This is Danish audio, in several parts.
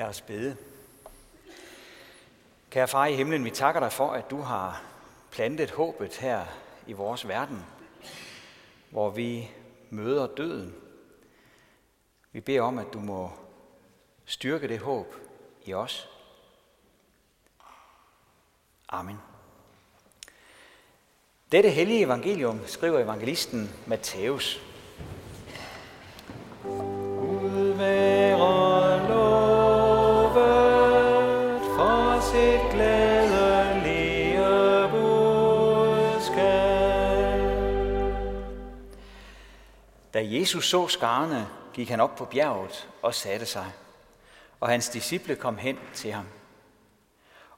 Lad os bede. Kære far i himlen, vi takker dig for, at du har plantet håbet her i vores verden, hvor vi møder døden. Vi beder om, at du må styrke det håb i os. Amen. Dette hellige evangelium skriver evangelisten Matthæus. Da Jesus så skarne, gik han op på bjerget og satte sig, og hans disciple kom hen til ham.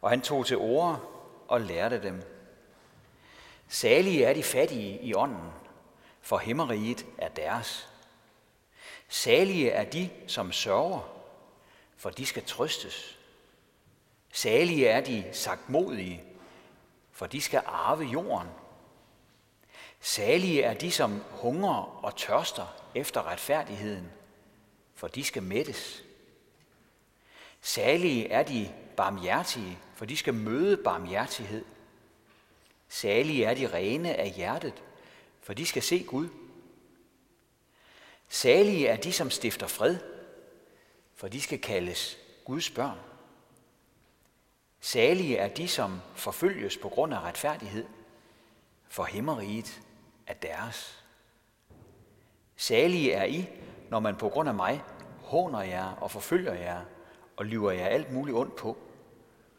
Og han tog til ord og lærte dem. Salige er de fattige i ånden, for himmeriget er deres. Salige er de, som sørger, for de skal trøstes. Salige er de sagtmodige, for de skal arve jorden. Salige er de, som hungrer og tørster efter retfærdigheden, for de skal mættes. Salige er de barmhjertige, for de skal møde barmhjertighed. Salige er de rene af hjertet, for de skal se Gud. Salige er de, som stifter fred, for de skal kaldes Guds børn. Salige er de, som forfølges på grund af retfærdighed, for himmeriget er deres. Salige er I, når man på grund af mig håner jer og forfølger jer og lyver jer alt muligt ondt på.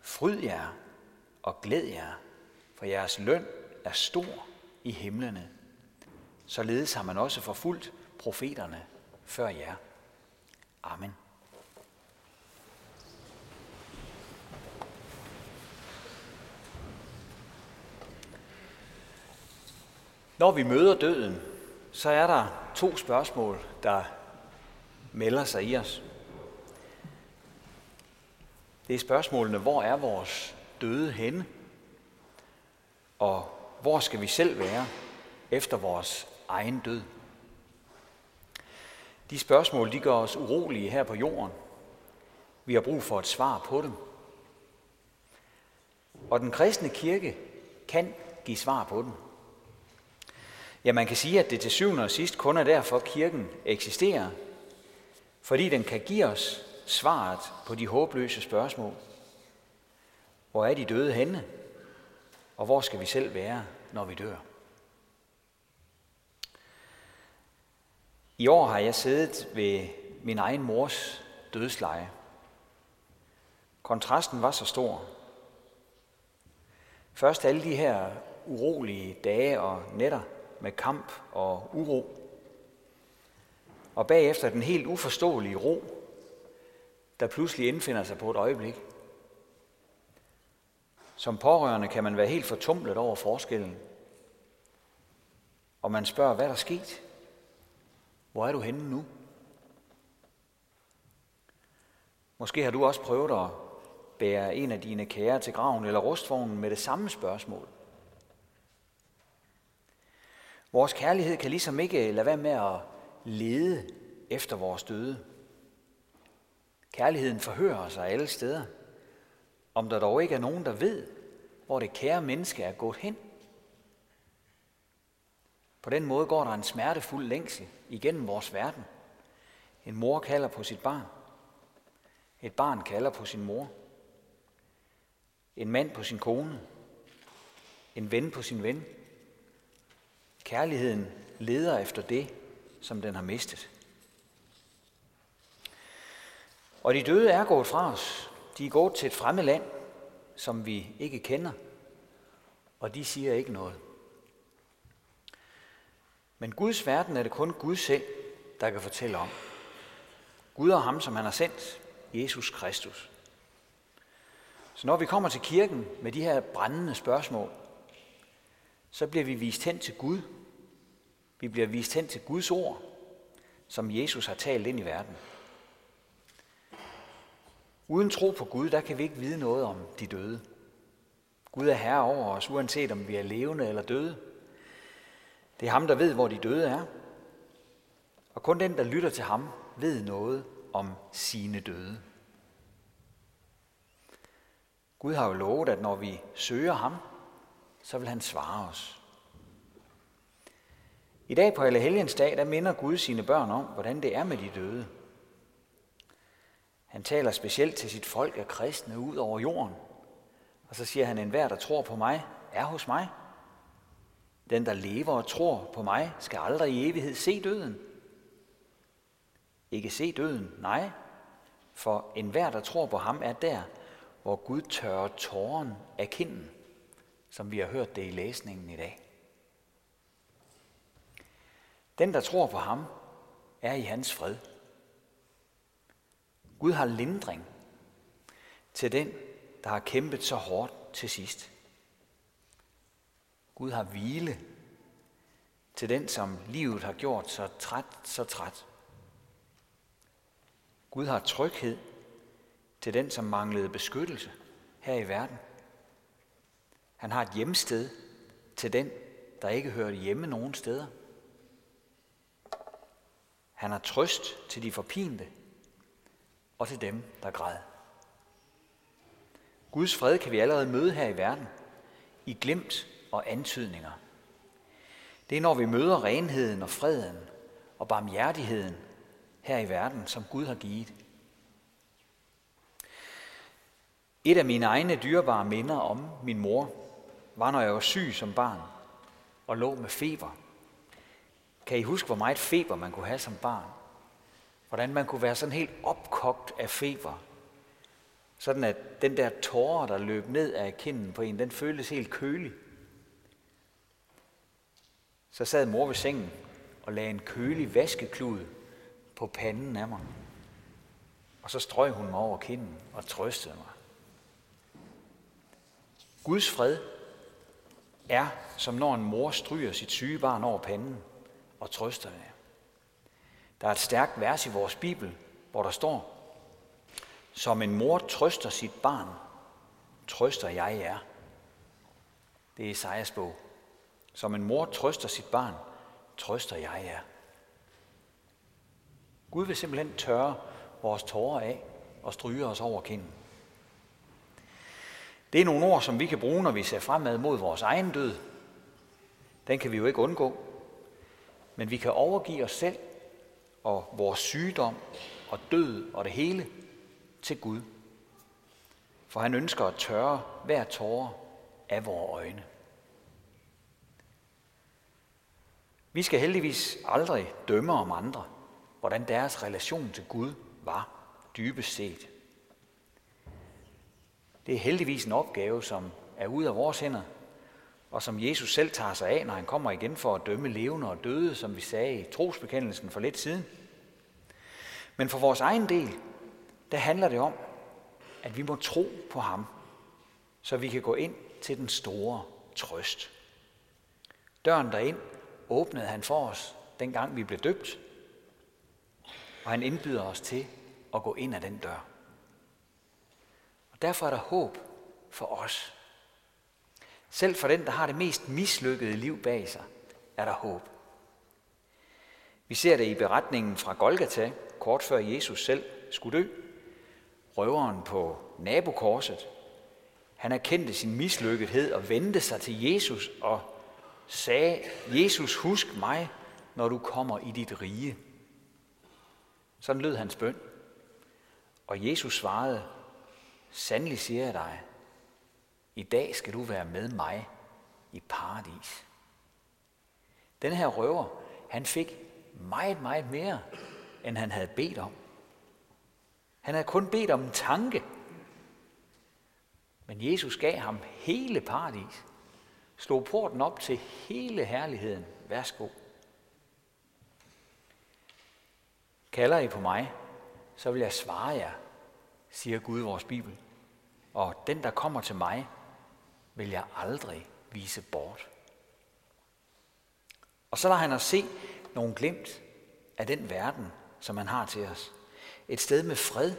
Fryd jer og glæd jer, for jeres løn er stor i himlene. Således har man også forfulgt profeterne før jer. Amen. Når vi møder døden, så er der to spørgsmål, der melder sig i os. Det er spørgsmålene, hvor er vores døde henne? Og hvor skal vi selv være efter vores egen død? De spørgsmål, de gør os urolige her på jorden. Vi har brug for et svar på dem. Og den kristne kirke kan give svar på dem. Ja, man kan sige, at det til syvende og sidst kun er derfor, kirken eksisterer. Fordi den kan give os svaret på de håbløse spørgsmål. Hvor er de døde henne? Og hvor skal vi selv være, når vi dør? I år har jeg siddet ved min egen mors dødsleje. Kontrasten var så stor. Først alle de her urolige dage og nætter med kamp og uro. Og bagefter den helt uforståelige ro, der pludselig indfinder sig på et øjeblik. Som pårørende kan man være helt fortumlet over forskellen. Og man spørger, hvad der er sket? Hvor er du henne nu? Måske har du også prøvet at bære en af dine kære til graven eller rustvognen med det samme spørgsmål. Vores kærlighed kan ligesom ikke øh, lade være med at lede efter vores døde. Kærligheden forhører sig alle steder. Om der dog ikke er nogen, der ved, hvor det kære menneske er gået hen. På den måde går der en smertefuld længsel igennem vores verden. En mor kalder på sit barn. Et barn kalder på sin mor. En mand på sin kone. En ven på sin ven. Kærligheden leder efter det, som den har mistet. Og de døde er gået fra os. De er gået til et fremmed land, som vi ikke kender, og de siger ikke noget. Men Guds verden er det kun Gud selv, der kan fortælle om. Gud og ham, som han har sendt, Jesus Kristus. Så når vi kommer til kirken med de her brændende spørgsmål, så bliver vi vist hen til Gud. Vi bliver vist hen til Guds ord, som Jesus har talt ind i verden. Uden tro på Gud, der kan vi ikke vide noget om de døde. Gud er herre over os, uanset om vi er levende eller døde. Det er ham, der ved, hvor de døde er. Og kun den, der lytter til ham, ved noget om sine døde. Gud har jo lovet, at når vi søger ham, så vil han svare os. I dag på Allehelgens dag, der minder Gud sine børn om, hvordan det er med de døde. Han taler specielt til sit folk af kristne ud over jorden. Og så siger han, enhver der tror på mig, er hos mig. Den, der lever og tror på mig, skal aldrig i evighed se døden. Ikke se døden, nej, for enhver, der tror på ham, er der, hvor Gud tørrer tåren af kinden, som vi har hørt det i læsningen i dag. Den, der tror på ham, er i hans fred. Gud har lindring til den, der har kæmpet så hårdt til sidst. Gud har hvile til den, som livet har gjort så træt, så træt. Gud har tryghed til den, som manglede beskyttelse her i verden. Han har et hjemsted til den, der ikke hører hjemme nogen steder. Han har trøst til de forpinte og til dem, der græd. Guds fred kan vi allerede møde her i verden, i glimt og antydninger. Det er, når vi møder renheden og freden og barmhjertigheden her i verden, som Gud har givet. Et af mine egne dyrebare minder om min mor var, når jeg var syg som barn og lå med feber. Kan I huske, hvor meget feber man kunne have som barn? Hvordan man kunne være sådan helt opkogt af feber. Sådan at den der tårer, der løb ned af kinden på en, den føltes helt kølig. Så sad mor ved sengen og lagde en kølig vaskeklud på panden af mig. Og så strøg hun mig over kinden og trøstede mig. Guds fred er, som når en mor stryger sit syge barn over panden og trøster det. Der er et stærkt vers i vores Bibel, hvor der står, som en mor trøster sit barn, trøster jeg jer. Det er Esajas bog. Som en mor trøster sit barn, trøster jeg jer. Gud vil simpelthen tørre vores tårer af og stryge os over kinden. Det er nogle ord, som vi kan bruge, når vi ser fremad mod vores egen død. Den kan vi jo ikke undgå. Men vi kan overgive os selv og vores sygdom og død og det hele til Gud. For han ønsker at tørre hver tårer af vores øjne. Vi skal heldigvis aldrig dømme om andre, hvordan deres relation til Gud var dybest set. Det er heldigvis en opgave, som er ude af vores hænder, og som Jesus selv tager sig af, når han kommer igen for at dømme levende og døde, som vi sagde i trosbekendelsen for lidt siden. Men for vores egen del, der handler det om, at vi må tro på ham, så vi kan gå ind til den store trøst. Døren derind åbnede han for os, dengang vi blev døbt, og han indbyder os til at gå ind ad den dør. Derfor er der håb for os. Selv for den, der har det mest mislykkede liv bag sig, er der håb. Vi ser det i beretningen fra Golgata, kort før Jesus selv skulle dø. Røveren på nabokorset. Han erkendte sin mislykkethed og vendte sig til Jesus og sagde, Jesus, husk mig, når du kommer i dit rige. Sådan lød hans bøn. Og Jesus svarede, sandelig siger jeg dig, i dag skal du være med mig i paradis. Den her røver, han fik meget, meget mere, end han havde bedt om. Han havde kun bedt om en tanke. Men Jesus gav ham hele paradis. Slog porten op til hele herligheden. Værsgo. Kalder I på mig, så vil jeg svare jer, siger Gud i vores Bibel. Og den, der kommer til mig, vil jeg aldrig vise bort. Og så lader han os se nogle glemt af den verden, som han har til os. Et sted med fred,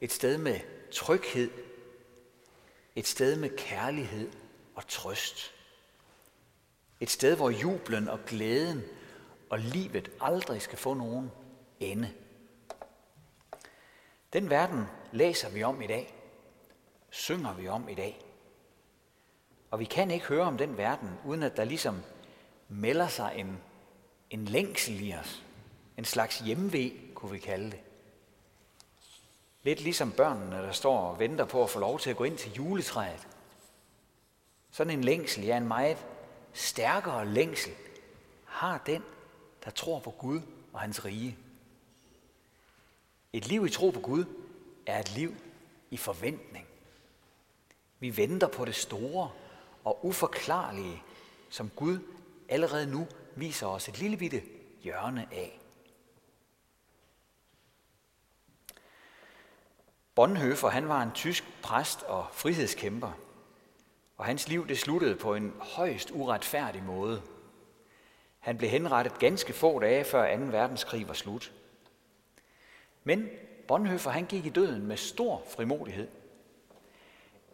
et sted med tryghed, et sted med kærlighed og trøst. Et sted, hvor jublen og glæden og livet aldrig skal få nogen ende. Den verden læser vi om i dag synger vi om i dag. Og vi kan ikke høre om den verden, uden at der ligesom melder sig en, en længsel i os. En slags hjemve, kunne vi kalde det. Lidt ligesom børnene, der står og venter på at få lov til at gå ind til juletræet. Sådan en længsel, ja en meget stærkere længsel, har den, der tror på Gud og hans rige. Et liv i tro på Gud er et liv i forventning. Vi venter på det store og uforklarlige, som Gud allerede nu viser os et lille bitte hjørne af. Bonhoeffer, han var en tysk præst og frihedskæmper, og hans liv det sluttede på en højst uretfærdig måde. Han blev henrettet ganske få dage før 2. verdenskrig var slut. Men Bonhoeffer han gik i døden med stor frimodighed.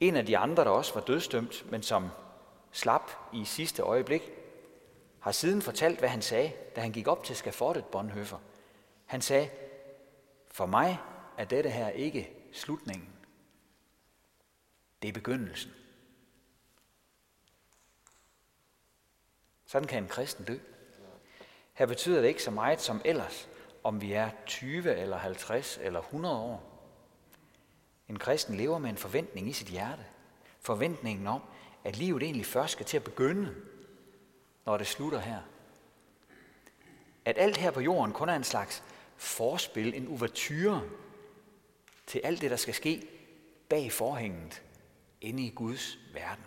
En af de andre, der også var dødstømt, men som slap i sidste øjeblik, har siden fortalt, hvad han sagde, da han gik op til skafottet Bonhoeffer. Han sagde, for mig er dette her ikke slutningen. Det er begyndelsen. Sådan kan en kristen dø. Her betyder det ikke så meget som ellers, om vi er 20 eller 50 eller 100 år. En kristen lever med en forventning i sit hjerte. Forventningen om, at livet egentlig først skal til at begynde, når det slutter her. At alt her på jorden kun er en slags forspil, en uvertyre til alt det, der skal ske bag forhænget inde i Guds verden.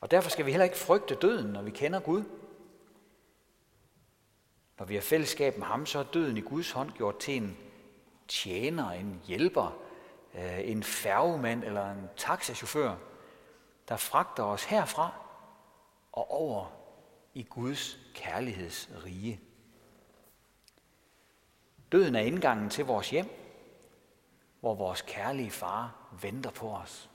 Og derfor skal vi heller ikke frygte døden, når vi kender Gud. Når vi har fællesskab med ham, så er døden i Guds hånd gjort til en tjener, en hjælper, øh, en færgemand eller en taxachauffør, der fragter os herfra og over i Guds kærlighedsrige. Døden er indgangen til vores hjem, hvor vores kærlige far venter på os.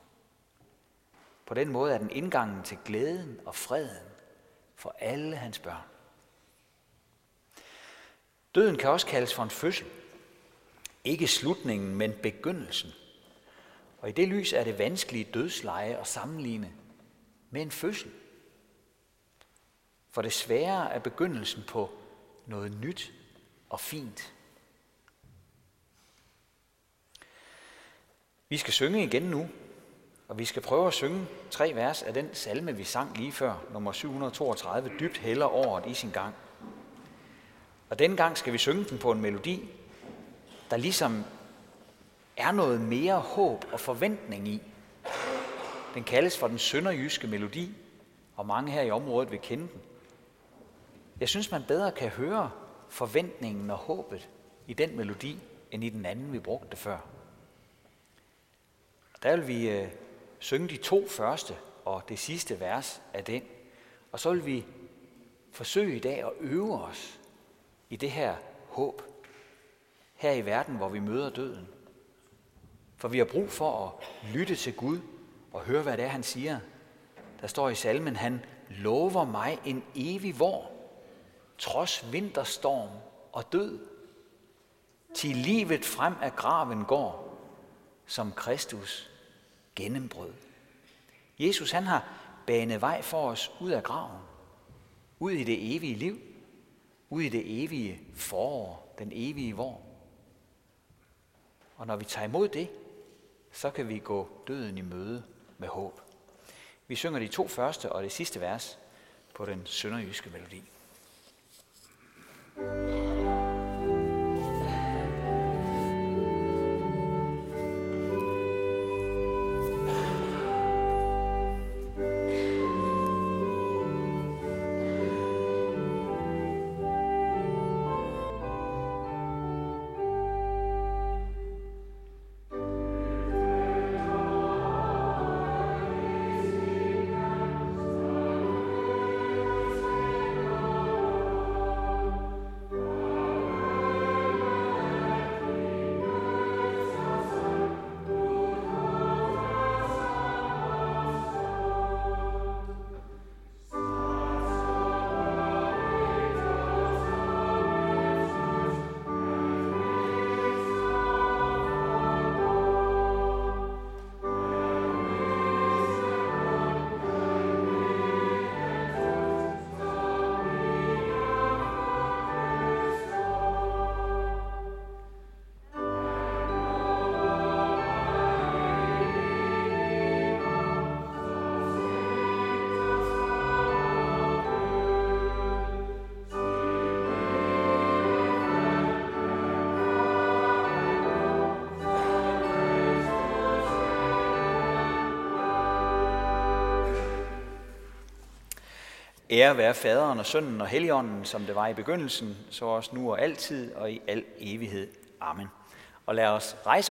På den måde er den indgangen til glæden og freden for alle hans børn. Døden kan også kaldes for en fødsel. Ikke slutningen, men begyndelsen. Og i det lys er det vanskelige dødsleje at sammenligne med en fødsel. For det er begyndelsen på noget nyt og fint. Vi skal synge igen nu, og vi skal prøve at synge tre vers af den salme, vi sang lige før, nummer 732, dybt heller året i sin gang. Og denne gang skal vi synge den på en melodi, der ligesom er noget mere håb og forventning i. Den kaldes for den sønderjyske melodi, og mange her i området vil kende den. Jeg synes, man bedre kan høre forventningen og håbet i den melodi, end i den anden, vi brugte før. Der vil vi øh, synge de to første og det sidste vers af den. Og så vil vi forsøge i dag at øve os i det her håb. Her i verden, hvor vi møder døden. For vi har brug for at lytte til Gud og høre, hvad det er, han siger. Der står i salmen, han lover mig en evig vor, trods vinterstorm og død. Til livet frem af graven går, som Kristus gennembrød. Jesus han har banet vej for os ud af graven, ud i det evige liv, ud i det evige forår, den evige vor. Og når vi tager imod det, så kan vi gå døden i møde med håb. Vi synger de to første og det sidste vers på den sønderjyske melodi. thank you Ære være faderen og sønnen og helligånden, som det var i begyndelsen, så også nu og altid og i al evighed. Amen. Og lad os rejse